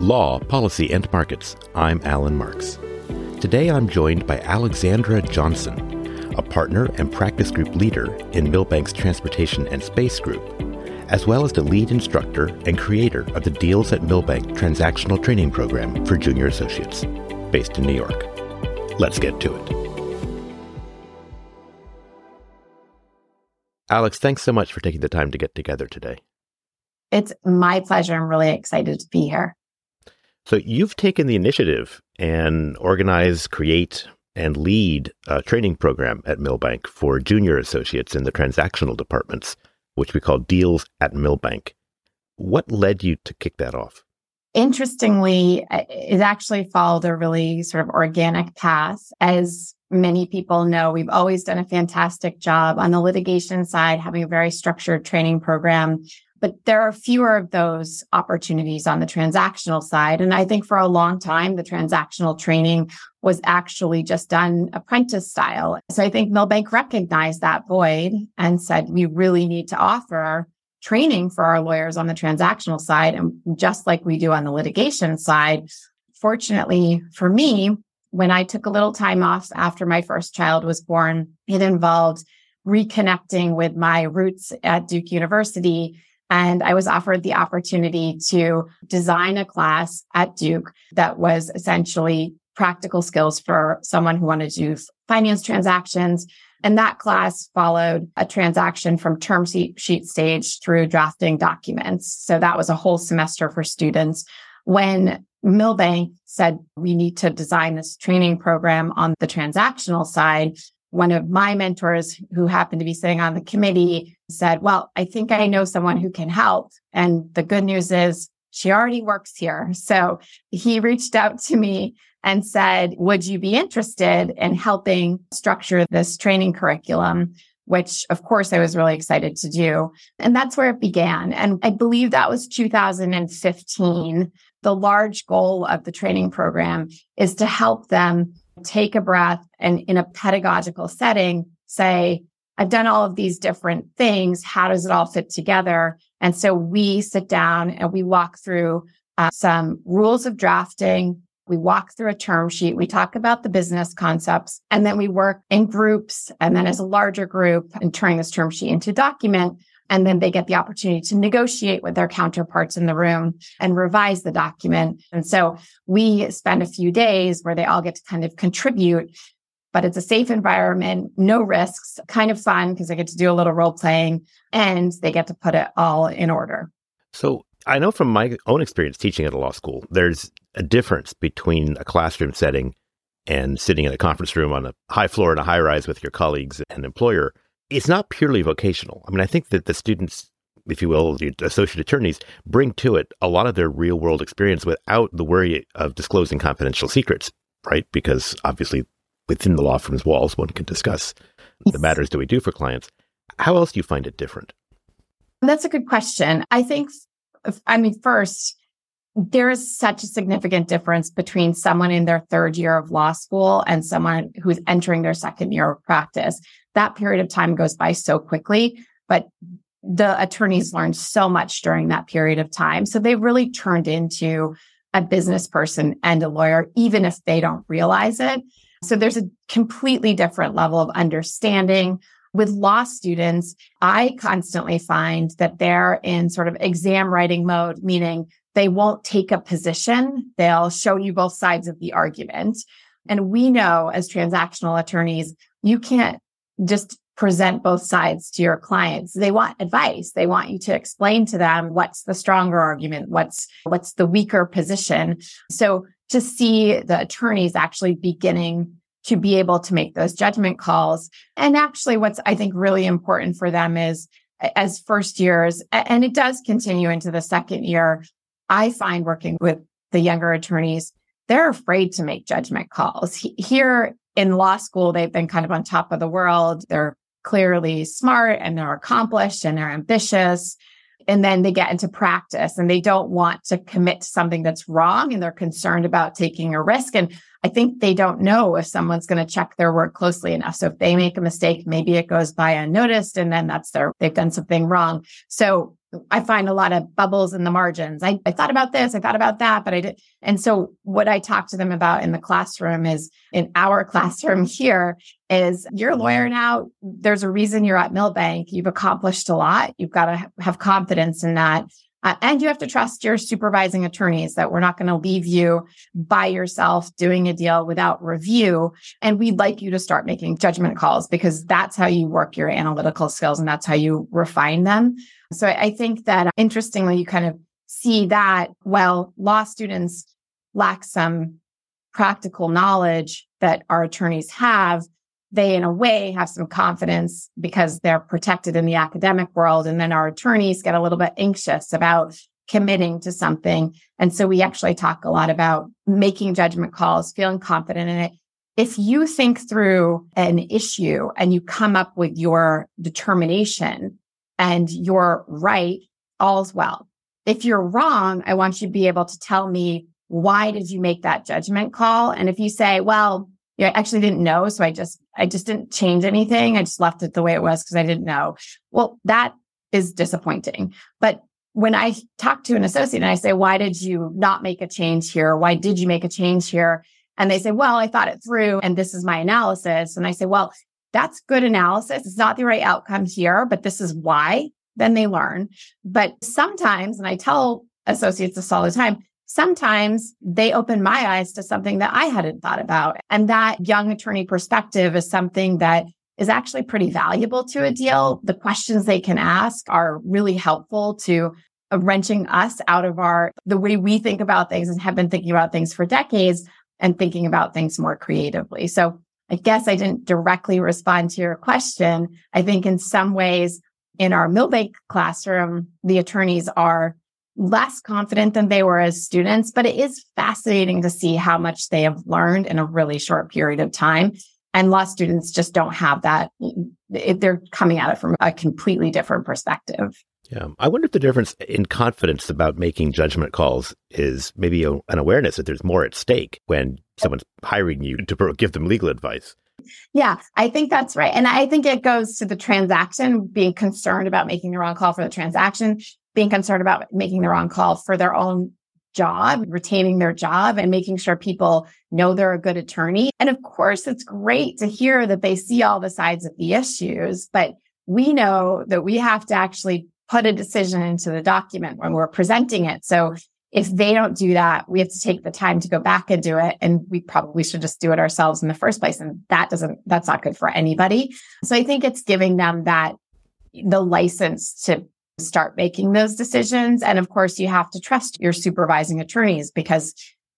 Law, Policy, and Markets. I'm Allan Marks. Today I'm joined by Alexandra Johnson, a partner and practice group leader in Milbank's Transportation and Space Group, as well as the lead instructor and creator of the Deals at Milbank transactional training program for junior associates, based in New York. Let's get to it. Alex, thanks so much for taking the time to get together today. It's my pleasure. I'm really excited to be here. So, you've taken the initiative and organize, create, and lead a training program at Milbank for junior associates in the transactional departments, which we call Deals at Milbank. What led you to kick that off? Interestingly, it actually followed a really sort of organic path. As many people know, we've always done a fantastic job on the litigation side, having a very structured training program but there are fewer of those opportunities on the transactional side. And I think for a long time, the transactional training was actually just done apprentice style. So I think Milbank recognized that void and said, we really need to offer training for our lawyers on the transactional side. And just like we do on the litigation side, fortunately for me, when I took a little time off after my first child was born, it involved reconnecting with my roots at Duke University and I was offered the opportunity to design a class at Duke that was essentially practical skills for someone who wanted to do finance transactions. And that class followed a transaction from term sheet stage through drafting documents. So that was a whole semester for students. When Milbank said we need to design this training program on the transactional side, one of my mentors who happened to be sitting on the committee said, Well, I think I know someone who can help. And the good news is she already works here. So he reached out to me and said, Would you be interested in helping structure this training curriculum? Which, of course, I was really excited to do. And that's where it began. And I believe that was 2015. The large goal of the training program is to help them take a breath and in a pedagogical setting say, I've done all of these different things. How does it all fit together? And so we sit down and we walk through uh, some rules of drafting. We walk through a term sheet. We talk about the business concepts and then we work in groups and then as a larger group and turning this term sheet into document and then they get the opportunity to negotiate with their counterparts in the room and revise the document. And so we spend a few days where they all get to kind of contribute, but it's a safe environment, no risks, kind of fun because they get to do a little role playing and they get to put it all in order. So I know from my own experience teaching at a law school, there's a difference between a classroom setting and sitting in a conference room on a high floor in a high rise with your colleagues and employer it's not purely vocational. I mean, I think that the students, if you will, the associate attorneys, bring to it a lot of their real world experience without the worry of disclosing confidential secrets, right? Because obviously, within the law firm's walls, one can discuss the matters that we do for clients. How else do you find it different? That's a good question. I think, I mean, first, there is such a significant difference between someone in their third year of law school and someone who's entering their second year of practice that period of time goes by so quickly, but the attorneys learned so much during that period of time. So they really turned into a business person and a lawyer, even if they don't realize it. So there's a completely different level of understanding. With law students, I constantly find that they're in sort of exam writing mode, meaning they won't take a position. They'll show you both sides of the argument. And we know as transactional attorneys, you can't just present both sides to your clients. They want advice. They want you to explain to them what's the stronger argument, what's what's the weaker position. So to see the attorneys actually beginning to be able to make those judgment calls. And actually what's I think really important for them is as first years and it does continue into the second year. I find working with the younger attorneys they're afraid to make judgment calls. Here in law school, they've been kind of on top of the world. They're clearly smart and they're accomplished and they're ambitious. And then they get into practice and they don't want to commit to something that's wrong and they're concerned about taking a risk. And I think they don't know if someone's going to check their work closely enough. So if they make a mistake, maybe it goes by unnoticed and then that's their, they've done something wrong. So I find a lot of bubbles in the margins. I, I thought about this, I thought about that, but I did. And so what I talk to them about in the classroom is in our classroom here is you're a lawyer now. There's a reason you're at Milbank. You've accomplished a lot. You've got to have confidence in that. Uh, and you have to trust your supervising attorneys that we're not going to leave you by yourself doing a deal without review. And we'd like you to start making judgment calls because that's how you work your analytical skills and that's how you refine them. So I think that uh, interestingly, you kind of see that while law students lack some practical knowledge that our attorneys have, they in a way have some confidence because they're protected in the academic world. And then our attorneys get a little bit anxious about committing to something. And so we actually talk a lot about making judgment calls, feeling confident in it. If you think through an issue and you come up with your determination and you're right, all's well. If you're wrong, I want you to be able to tell me why did you make that judgment call? And if you say, well, I actually didn't know. So I just, I just didn't change anything. I just left it the way it was because I didn't know. Well, that is disappointing. But when I talk to an associate and I say, why did you not make a change here? Why did you make a change here? And they say, well, I thought it through and this is my analysis. And I say, well, that's good analysis. It's not the right outcome here, but this is why. Then they learn. But sometimes, and I tell associates this all the time, sometimes they open my eyes to something that I hadn't thought about. And that young attorney perspective is something that is actually pretty valuable to a deal. The questions they can ask are really helpful to uh, wrenching us out of our, the way we think about things and have been thinking about things for decades and thinking about things more creatively. So I guess I didn't directly respond to your question. I think in some ways in our Milbank classroom, the attorneys are less confident than they were as students, but it is fascinating to see how much they have learned in a really short period of time. And law students just don't have that. They're coming at it from a completely different perspective. Yeah. I wonder if the difference in confidence about making judgment calls is maybe a, an awareness that there's more at stake when someone's hiring you to give them legal advice. Yeah, I think that's right. And I think it goes to the transaction, being concerned about making the wrong call for the transaction, being concerned about making the wrong call for their own job, retaining their job and making sure people know they're a good attorney. And of course, it's great to hear that they see all the sides of the issues, but we know that we have to actually put a decision into the document when we're presenting it. So if they don't do that, we have to take the time to go back and do it. And we probably should just do it ourselves in the first place. And that doesn't, that's not good for anybody. So I think it's giving them that, the license to start making those decisions. And of course, you have to trust your supervising attorneys because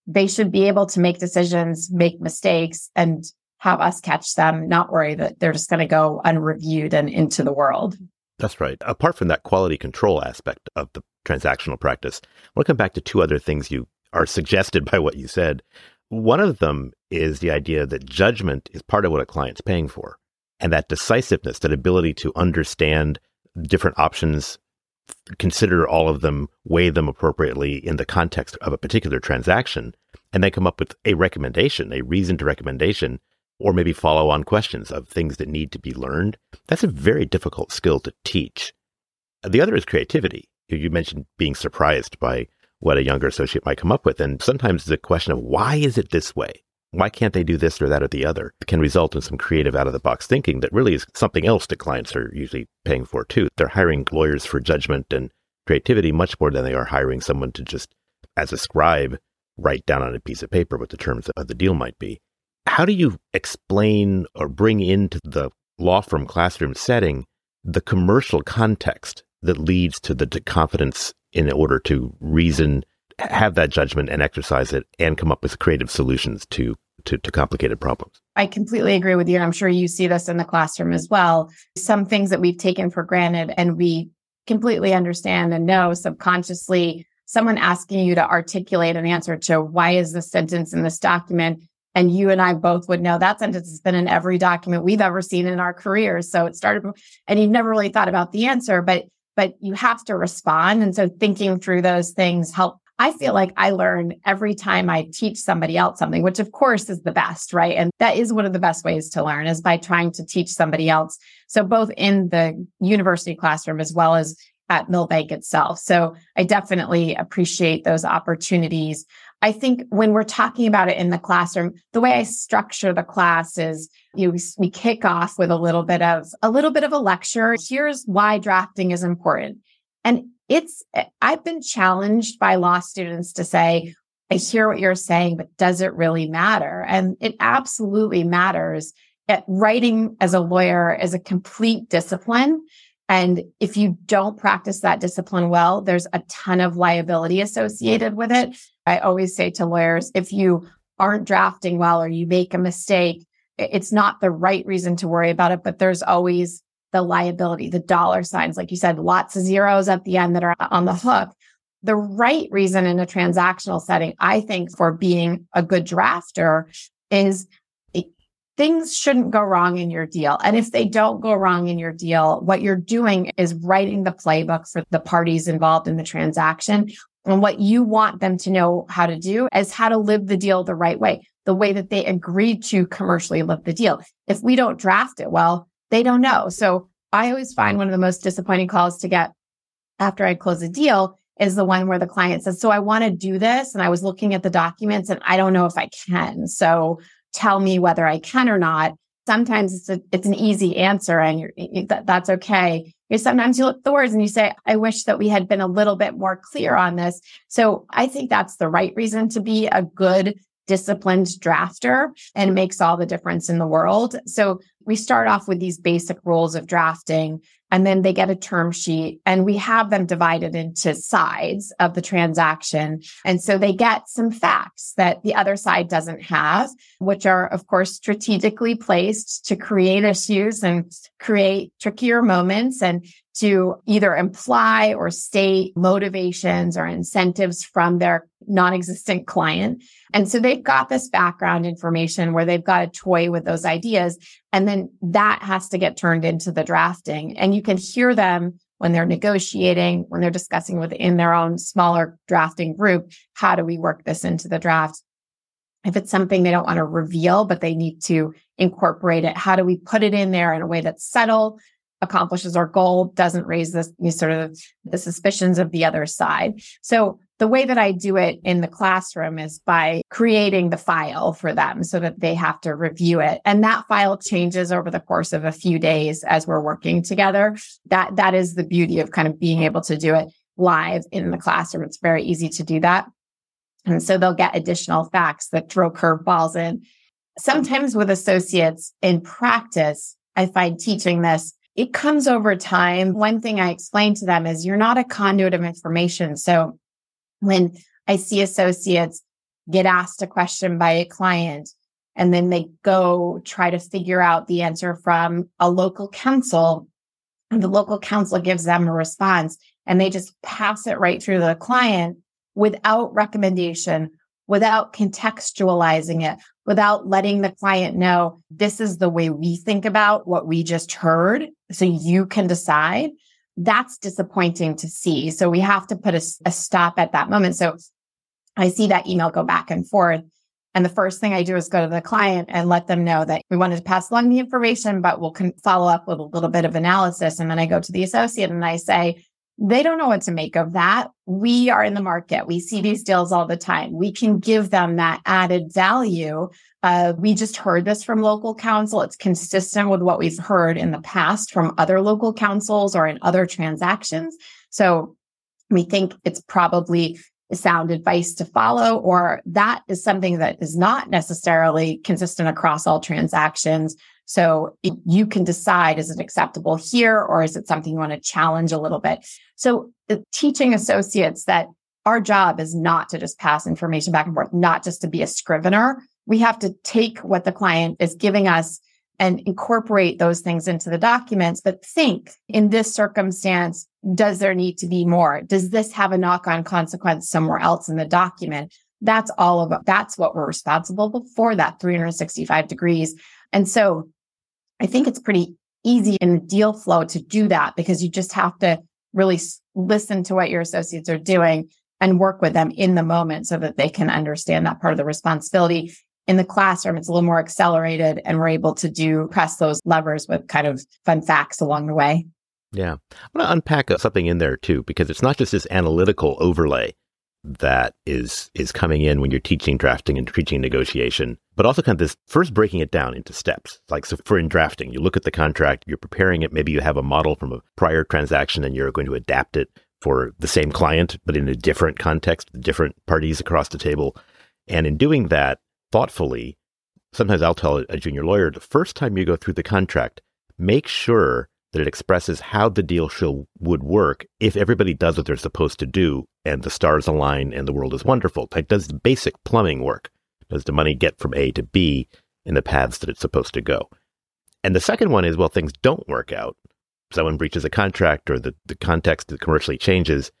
they should be able to make decisions, make mistakes, and have us catch them, not worry that they're just going to go unreviewed and into the world. That's right. Apart from that quality control aspect of the transactional practice, I want to come back to two other things you are suggested by what you said. One of them is the idea that judgment is part of what a client's paying for. And that decisiveness, that ability to understand different options consider all of them, weigh them appropriately in the context of a particular transaction, and then come up with a recommendation, a reasoned recommendation, or maybe follow on questions of things that need to be learned. That's a very difficult skill to teach. The other is creativity. You mentioned being surprised by what a younger associate might come up with. And sometimes the question of why is it this way? why can't they do this or that or the other can result in some creative out of the box thinking that really is something else that clients are usually paying for too. They're hiring lawyers for judgment and creativity much more than they are hiring someone to just, as a scribe, write down on a piece of paper what the terms of the deal might be. How do you explain or bring into the law firm classroom setting the commercial context that leads to the confidence in order to reason have that judgment and exercise it and come up with creative solutions to to, to complicated problems. I completely agree with you. And I'm sure you see this in the classroom as well. Some things that we've taken for granted and we completely understand and know subconsciously someone asking you to articulate an answer to why is this sentence in this document and you and I both would know that sentence has been in every document we've ever seen in our careers. So it started, and you've never really thought about the answer, but but you have to respond. And so thinking through those things help I feel like I learn every time I teach somebody else something, which of course is the best, right? And that is one of the best ways to learn is by trying to teach somebody else. So both in the university classroom as well as at Milbank itself. So I definitely appreciate those opportunities. I think when we're talking about it in the classroom, the way I structure the class is you we kick off with a little bit of a little bit of a lecture. Here's why drafting is important. And it's I've been challenged by law students to say, I hear what you're saying, but does it really matter? And it absolutely matters. At writing as a lawyer is a complete discipline. And if you don't practice that discipline well, there's a ton of liability associated with it. I always say to lawyers, if you aren't drafting well or you make a mistake, it's not the right reason to worry about it, but there's always the liability, the dollar signs, like you said, lots of zeros at the end that are on the hook. The right reason in a transactional setting, I think, for being a good drafter is things shouldn't go wrong in your deal. And if they don't go wrong in your deal, what you're doing is writing the playbook for the parties involved in the transaction. And what you want them to know how to do is how to live the deal the right way, the way that they agreed to commercially live the deal. If we don't draft it well, they don't know. So I always find one of the most disappointing calls to get after I close a deal is the one where the client says, So I want to do this. And I was looking at the documents and I don't know if I can. So tell me whether I can or not. Sometimes it's a, it's an easy answer and you're, that, that's okay. Sometimes you look at the words and you say, I wish that we had been a little bit more clear on this. So I think that's the right reason to be a good disciplined drafter and makes all the difference in the world. So we start off with these basic rules of drafting and then they get a term sheet and we have them divided into sides of the transaction. And so they get some facts that the other side doesn't have, which are, of course, strategically placed to create issues and create trickier moments and to either imply or state motivations or incentives from their non-existent client. And so they've got this background information where they've got a toy with those ideas. And then that has to get turned into the drafting. And you can hear them when they're negotiating, when they're discussing within their own smaller drafting group, how do we work this into the draft? If it's something they don't want to reveal, but they need to incorporate it, how do we put it in there in a way that's subtle, accomplishes our goal, doesn't raise this sort of the suspicions of the other side. So the way that I do it in the classroom is by creating the file for them so that they have to review it. And that file changes over the course of a few days as we're working together. That, that is the beauty of kind of being able to do it live in the classroom. It's very easy to do that. And so they'll get additional facts that throw curveballs in. Sometimes with associates in practice, I find teaching this, it comes over time. One thing I explain to them is you're not a conduit of information. So when I see associates get asked a question by a client and then they go try to figure out the answer from a local counsel and the local counsel gives them a response and they just pass it right through the client without recommendation, without contextualizing it, without letting the client know this is the way we think about what we just heard. So you can decide that's disappointing to see. So we have to put a, a, stop at that moment. So I see that email go back and forth. And the first thing I do is go to the client and let them know that we wanted to pass along the information, but we'll con- follow up with a little bit of analysis. And then I go to the associate and I say, they don't know what to make of that. We are in the market. We see these deals all the time. We can give them that added value. Uh, we just heard this from local counsel. It's consistent with what we've heard in the past from other local counsels or in other transactions. So we think it's probably sound advice to follow, or that is something that is not necessarily consistent across all transactions. So you can decide, is it acceptable here or is it something you want to challenge a little bit? So teaching associates that our job is not to just pass information back and forth, not just to be a scrivener. We have to take what the client is giving us and incorporate those things into the documents, but think in this circumstance, does there need to be more? Does this have a knock on consequence somewhere else in the document? That's all of that's what we're responsible for that 365 degrees. And so I think it's pretty easy in the deal flow to do that because you just have to really listen to what your associates are doing and work with them in the moment so that they can understand that part of the responsibility. In the classroom, it's a little more accelerated and we're able to do press those levers with kind of fun facts along the way. Yeah. I want to unpack uh, something in there too, because it's not just this analytical overlay that is is coming in when you're teaching drafting and teaching negotiation, but also kind of this first breaking it down into steps. Like so for in drafting, you look at the contract, you're preparing it, maybe you have a model from a prior transaction and you're going to adapt it for the same client, but in a different context, different parties across the table. And in doing that thoughtfully, sometimes I'll tell a junior lawyer the first time you go through the contract, make sure that it expresses how the deal should, would work if everybody does what they're supposed to do and the stars align and the world is wonderful. Like, does the basic plumbing work? Does the money get from A to B in the paths that it's supposed to go? And the second one is, well, things don't work out. Someone breaches a contract or the, the context commercially changes.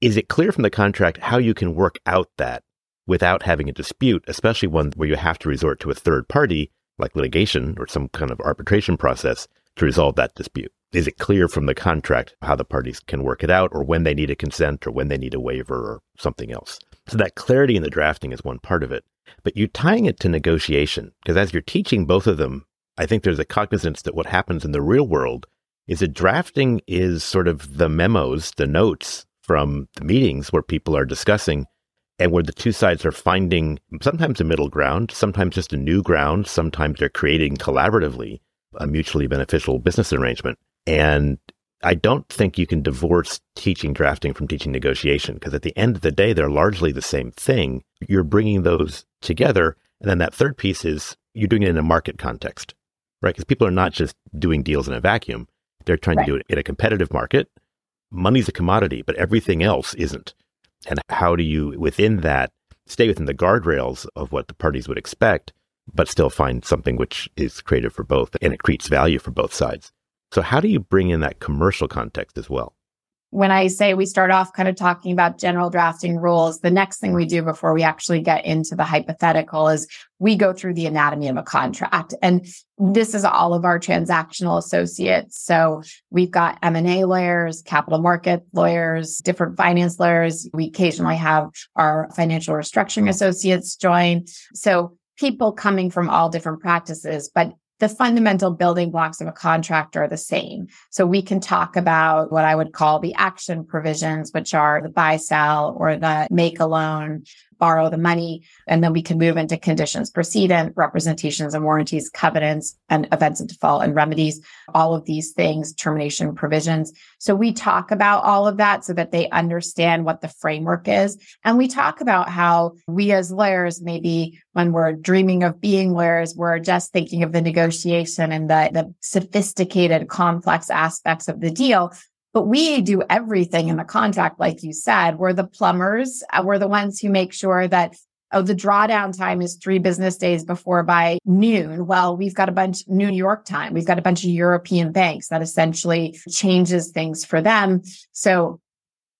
Is it clear from the contract how you can work out that without having a dispute, especially one where you have to resort to a third party like litigation or some kind of arbitration process to resolve that dispute? Is it clear from the contract how the parties can work it out or when they need a consent or when they need a waiver or something else? So that clarity in the drafting is one part of it. But you tying it to negotiation, because as you're teaching both of them, I think there's a cognizance that what happens in the real world is that drafting is sort of the memos, the notes from the meetings where people are discussing and where the two sides are finding sometimes a middle ground, sometimes just a new ground, sometimes they're creating collaboratively a mutually beneficial business arrangement. And I don't think you can divorce teaching drafting from teaching negotiation because at the end of the day, they're largely the same thing. You're bringing those together. And then that third piece is you're doing it in a market context, right? Because people are not just doing deals in a vacuum. They're trying right. to do it in a competitive market. Money's a commodity, but everything else isn't. And how do you, within that, stay within the guardrails of what the parties would expect, but still find something which is creative for both and it creates value for both sides? So, how do you bring in that commercial context as well? when I say we start off kind of talking about general drafting rules, the next thing we do before we actually get into the hypothetical is we go through the anatomy of a contract. And this is all of our transactional associates. So we've got M&A lawyers, capital market lawyers, different finance lawyers. We occasionally have our financial restructuring associates join. So people coming from all different practices, but the fundamental building blocks of a contract are the same. So we can talk about what I would call the action provisions, which are the buy sell or the make a loan borrow the money. And then we can move into conditions precedent, representations and warranties, covenants, and events of default and remedies, all of these things, termination provisions. So we talk about all of that so that they understand what the framework is. And we talk about how we as lawyers, maybe when we're dreaming of being lawyers, we're just thinking of the negotiation and the, the sophisticated, complex aspects of the deal. But we do everything in the contract, like you said. We're the plumbers. Uh, we're the ones who make sure that oh, the drawdown time is three business days before by noon. Well, we've got a bunch New York time. We've got a bunch of European banks that essentially changes things for them. So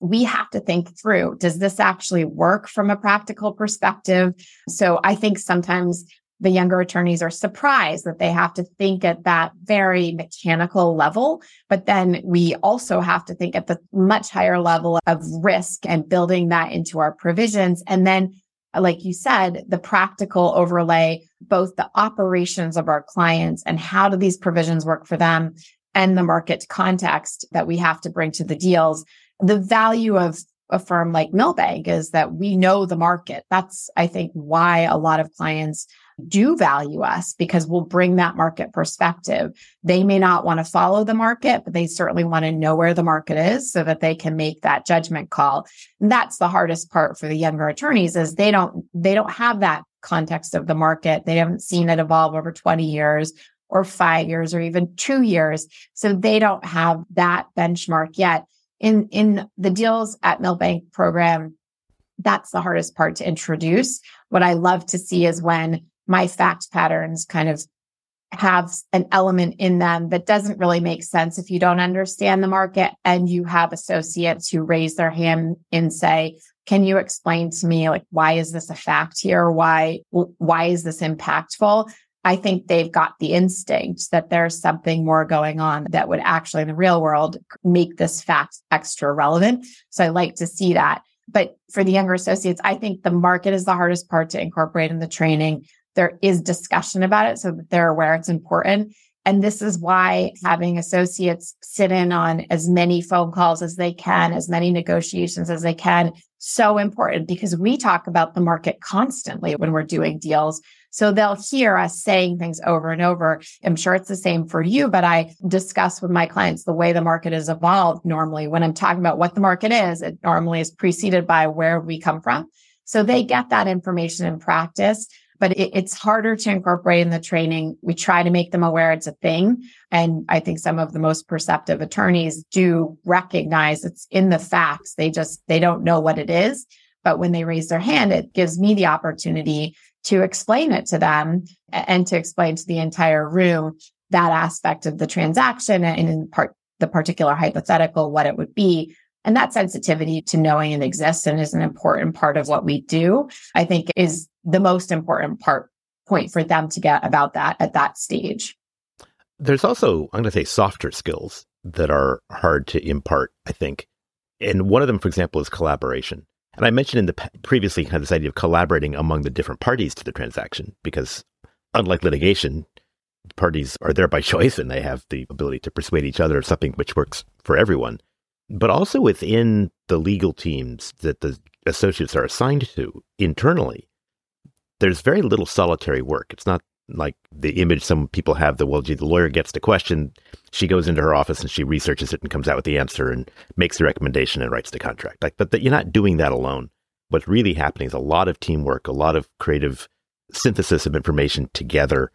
we have to think through, does this actually work from a practical perspective? So I think sometimes the younger attorneys are surprised that they have to think at that very mechanical level. But then we also have to think at the much higher level of risk and building that into our provisions. And then, like you said, the practical overlay, both the operations of our clients and how do these provisions work for them and the market context that we have to bring to the deals. The value of a firm like Milbank is that we know the market. That's, I think, why a lot of clients do value us because we'll bring that market perspective. They may not want to follow the market, but they certainly want to know where the market is so that they can make that judgment call. And that's the hardest part for the younger attorneys is they don't, they don't have that context of the market. They haven't seen it evolve over 20 years or five years or even two years. So they don't have that benchmark yet. In, in the deals at Milbank program, that's the hardest part to introduce. What I love to see is when my fact patterns kind of have an element in them that doesn't really make sense if you don't understand the market and you have associates who raise their hand and say can you explain to me like why is this a fact here? Why why is this impactful? I think they've got the instinct that there's something more going on that would actually in the real world make this fact extra relevant. So i like to see that. But for the younger associates i think the market is the hardest part to incorporate in the training there is discussion about it so that they're aware it's important. And this is why having associates sit in on as many phone calls as they can, as many negotiations as they can, so important because we talk about the market constantly when we're doing deals. So they'll hear us saying things over and over. I'm sure it's the same for you, but I discuss with my clients the way the market has evolved normally. When I'm talking about what the market is, it normally is preceded by where we come from. So they get that information in practice but it, it's harder to incorporate in the training. We try to make them aware it's a thing. And I think some of the most perceptive attorneys do recognize it's in the facts. They just, they don't know what it is. But when they raise their hand, it gives me the opportunity to explain it to them and to explain to the entire room that aspect of the transaction and in part the particular hypothetical, what it would be. And that sensitivity to knowing it exists and is an important part of what we do, I think is the most important part point for them to get about that at that stage. There's also, I'm going to say, softer skills that are hard to impart, I think. And one of them, for example, is collaboration. And I mentioned in the previously kind of this idea of collaborating among the different parties to the transaction, because unlike litigation, parties are there by choice and they have the ability to persuade each other of something which works for everyone. But also within the legal teams that the associates are assigned to internally, there's very little solitary work. It's not like the image some people have that, well, gee, the lawyer gets the question, she goes into her office and she researches it and comes out with the answer and makes the recommendation and writes the contract. Like, but you're not doing that alone. What's really happening is a lot of teamwork, a lot of creative synthesis of information together,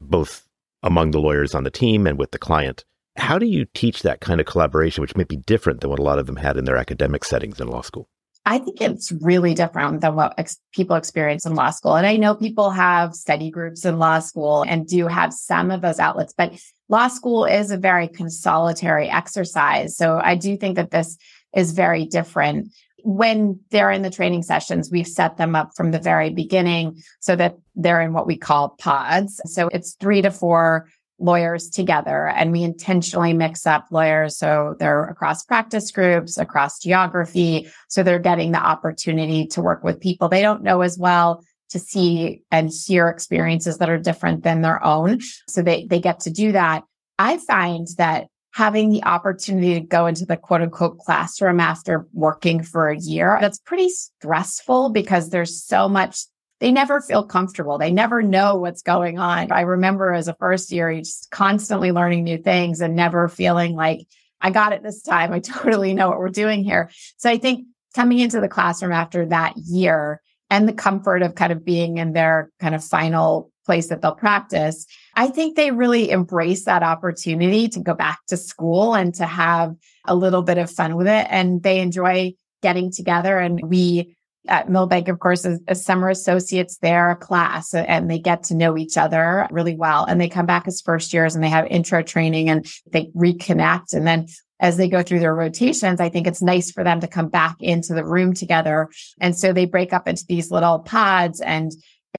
both among the lawyers on the team and with the client. How do you teach that kind of collaboration, which may be different than what a lot of them had in their academic settings in law school? I think it's really different than what ex- people experience in law school. And I know people have study groups in law school and do have some of those outlets, but law school is a very consolatory exercise. So I do think that this is very different. When they're in the training sessions, we've set them up from the very beginning so that they're in what we call pods. So it's three to four lawyers together and we intentionally mix up lawyers. So they're across practice groups, across geography. So they're getting the opportunity to work with people they don't know as well to see and hear experiences that are different than their own. So they, they get to do that. I find that having the opportunity to go into the quote unquote classroom after working for a year, that's pretty stressful because there's so much they never feel comfortable. They never know what's going on. I remember as a first year, just constantly learning new things and never feeling like I got it this time. I totally know what we're doing here. So I think coming into the classroom after that year and the comfort of kind of being in their kind of final place that they'll practice, I think they really embrace that opportunity to go back to school and to have a little bit of fun with it. And they enjoy getting together and we at Milbank, of course, as, summer associates, they're a class and they get to know each other really well. And they come back as first years and they have intro training and they reconnect. And then as they go through their rotations, I think it's nice for them to come back into the room together. And so they break up into these little pods and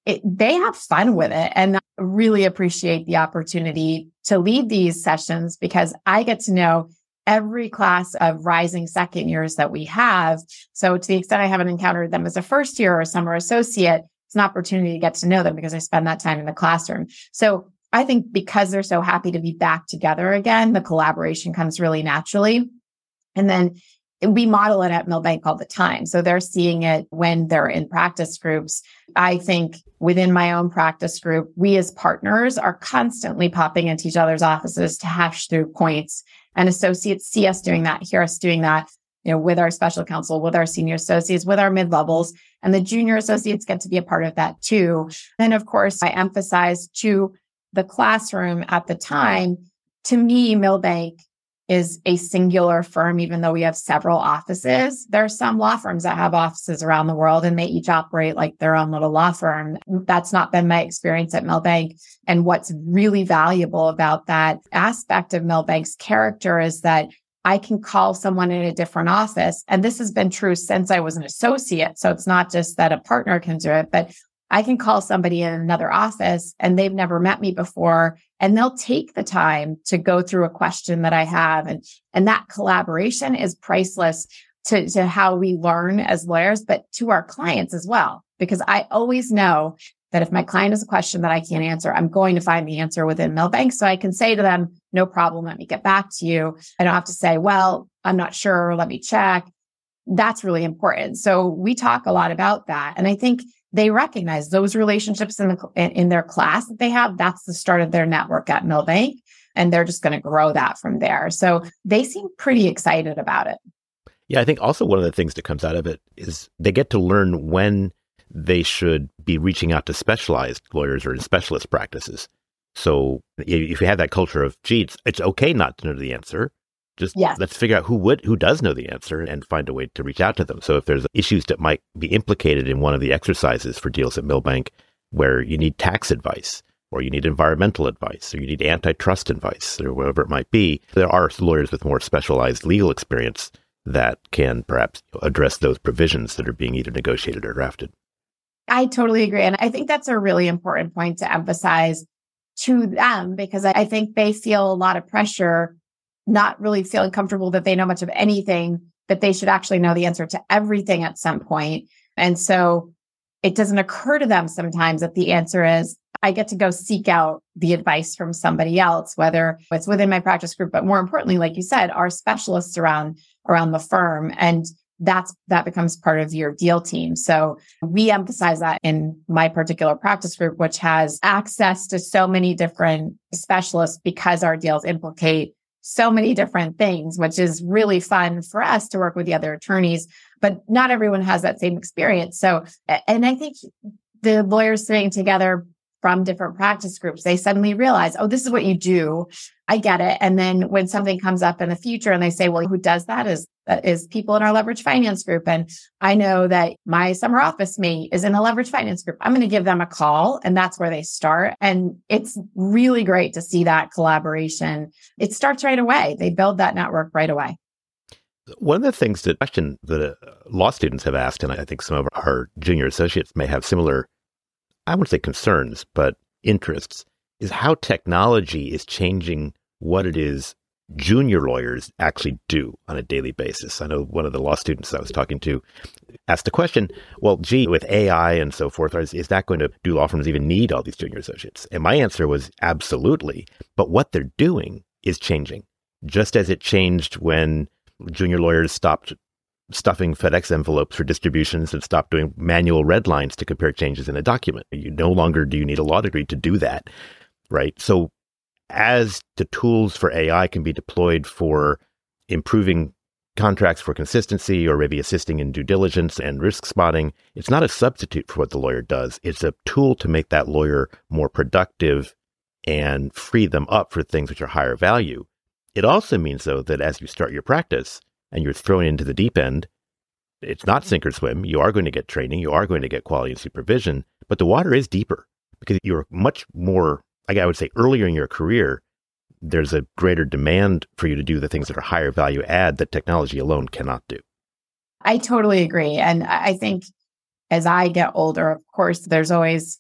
it, they have fun with it and really appreciate the opportunity to lead these sessions because I get to know every class of rising second years that we have. So to the extent I haven't encountered them as a first year or summer associate, it's an opportunity to get to know them because I spend that time in the classroom. So I think because they're so happy to be back together again, the collaboration comes really naturally. And then we model it at Milbank all the time. So they're seeing it when they're in practice groups. I think within my own practice group, we as partners are constantly popping into each other's offices to hash through points and associates see us doing that, hear us doing that, you know, with our special counsel, with our senior associates, with our mid levels. And the junior associates get to be a part of that too. And of course, I emphasize to the classroom at the time, to me, Milbank is a singular firm, even though we have several offices. There are some law firms that have offices around the world and they each operate like their own little law firm. That's not been my experience at Milbank. And what's really valuable about that aspect of Milbank's character is that I can call someone in a different office. And this has been true since I was an associate. So it's not just that a partner can do it, but I can call somebody in another office and they've never met me before and they'll take the time to go through a question that I have. And, and that collaboration is priceless to, to how we learn as lawyers, but to our clients as well. Because I always know that if my client has a question that I can't answer, I'm going to find the answer within Milbank. So I can say to them, no problem, let me get back to you. I don't have to say, well, I'm not sure, let me check. That's really important. So we talk a lot about that. And I think they recognize those relationships in the in their class that they have. That's the start of their network at Milbank And they're just going to grow that from there. So they seem pretty excited about it. Yeah, I think also one of the things that comes out of it is they get to learn when they should be reaching out to specialized lawyers or in specialist practices. So if you have that culture of, gee, it's, it's okay not to know the answer, just yes. let's figure out who would who does know the answer and find a way to reach out to them. So if there's issues that might be implicated in one of the exercises for deals at Milbank where you need tax advice or you need environmental advice or you need antitrust advice or whatever it might be, there are lawyers with more specialized legal experience that can perhaps address those provisions that are being either negotiated or drafted. I totally agree. And I think that's a really important point to emphasize to them because I think they feel a lot of pressure, not really feeling comfortable that they know much of anything, that they should actually know the answer to everything at some point. And so it doesn't occur to them sometimes that the answer is I get to go seek out the advice from somebody else, whether it's within my practice group, but more importantly, like you said, our specialists around around the firm. And that's that becomes part of your deal team. So we emphasize that in my particular practice group, which has access to so many different specialists because our deals implicate so many different things, which is really fun for us to work with the other attorneys. But not everyone has that same experience. So, and I think the lawyers sitting together from different practice groups, they suddenly realize, oh, this is what you do. I get it. And then when something comes up in the future and they say, well, who does that is, is people in our leverage finance group. And I know that my summer office mate is in a leverage finance group. I'm going to give them a call and that's where they start. And it's really great to see that collaboration. It starts right away. They build that network right away. One of the things that question that uh, law students have asked, and I think some of our junior associates may have similar I wouldn't say concerns, but interests, is how technology is changing what it is junior lawyers actually do on a daily basis. I know one of the law students I was talking to asked the question, well, gee, with AI and so forth, is, is that going to do law firms even need all these junior associates? And my answer was absolutely. But what they're doing is changing, just as it changed when junior lawyers stopped stuffing FedEx envelopes for distributions and stop doing manual red lines to compare changes in a document. You no longer do you need a law degree to do that, right? So as the tools for AI can be deployed for improving contracts for consistency or maybe assisting in due diligence and risk spotting, it's not a substitute for what the lawyer does. It's a tool to make that lawyer more productive and free them up for things which are higher value. It also means, though, that as you start your practice, and you're thrown into the deep end, it's not mm-hmm. sink or swim. You are going to get training, you are going to get quality and supervision, but the water is deeper because you're much more, like I would say, earlier in your career. There's a greater demand for you to do the things that are higher value add that technology alone cannot do. I totally agree. And I think as I get older, of course, there's always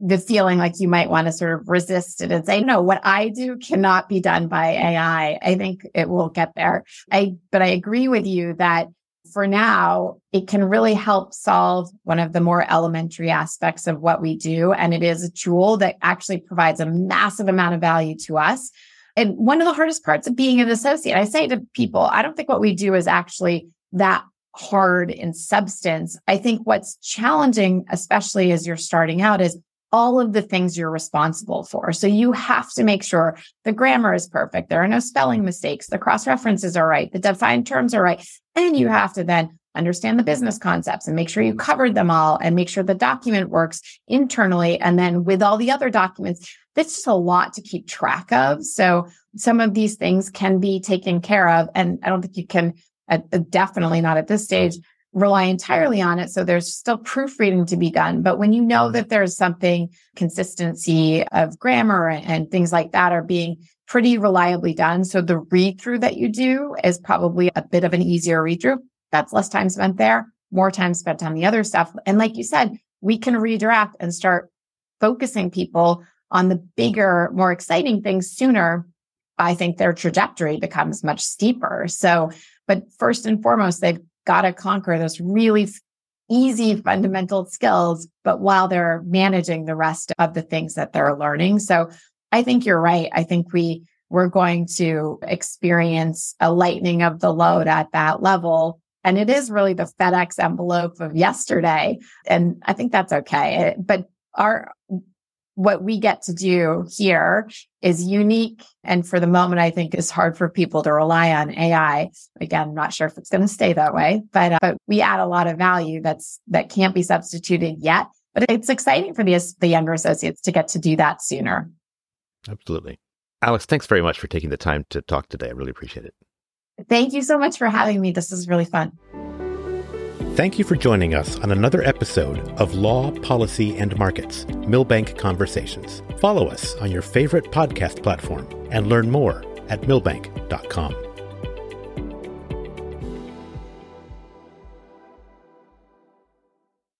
the feeling like you might want to sort of resist it and say, no, what I do cannot be done by AI. I think it will get there. I, but I agree with you that for now, it can really help solve one of the more elementary aspects of what we do. And it is a tool that actually provides a massive amount of value to us. And one of the hardest parts of being an associate, I say to people, I don't think what we do is actually that hard in substance. I think what's challenging, especially as you're starting out, is all of the things you're responsible for. So you have to make sure the grammar is perfect. There are no spelling mistakes. The cross references are right. The defined terms are right. And you have to then understand the business concepts and make sure you covered them all and make sure the document works internally. And then with all the other documents, that's just a lot to keep track of. So some of these things can be taken care of. And I don't think you can, uh, definitely not at this stage, rely entirely on it. So there's still proofreading to be done. But when you know mm-hmm. that there's something consistency of grammar and things like that are being pretty reliably done. So the read through that you do is probably a bit of an easier read through. That's less time spent there, more time spent on the other stuff. And like you said, we can redirect and start focusing people on the bigger, more exciting things sooner. I think their trajectory becomes much steeper. So, but first and foremost, they've got to conquer those really easy fundamental skills, but while they're managing the rest of the things that they're learning. So I think you're right. I think we we're going to experience a lightening of the load at that level. And it is really the FedEx envelope of yesterday. And I think that's okay. But our what we get to do here is unique. And for the moment, I think is hard for people to rely on AI. Again, I'm not sure if it's going to stay that way, but, uh, but we add a lot of value that's, that can't be substituted yet. But it's exciting for the, the younger associates to get to do that sooner. Absolutely. Alex, thanks very much for taking the time to talk today. I really appreciate it. Thank you so much for having me. This is really fun. Thank you for joining us on another episode of Law, Policy, and Markets Milbank Conversations. Follow us on your favorite podcast platform and learn more at milbank.com.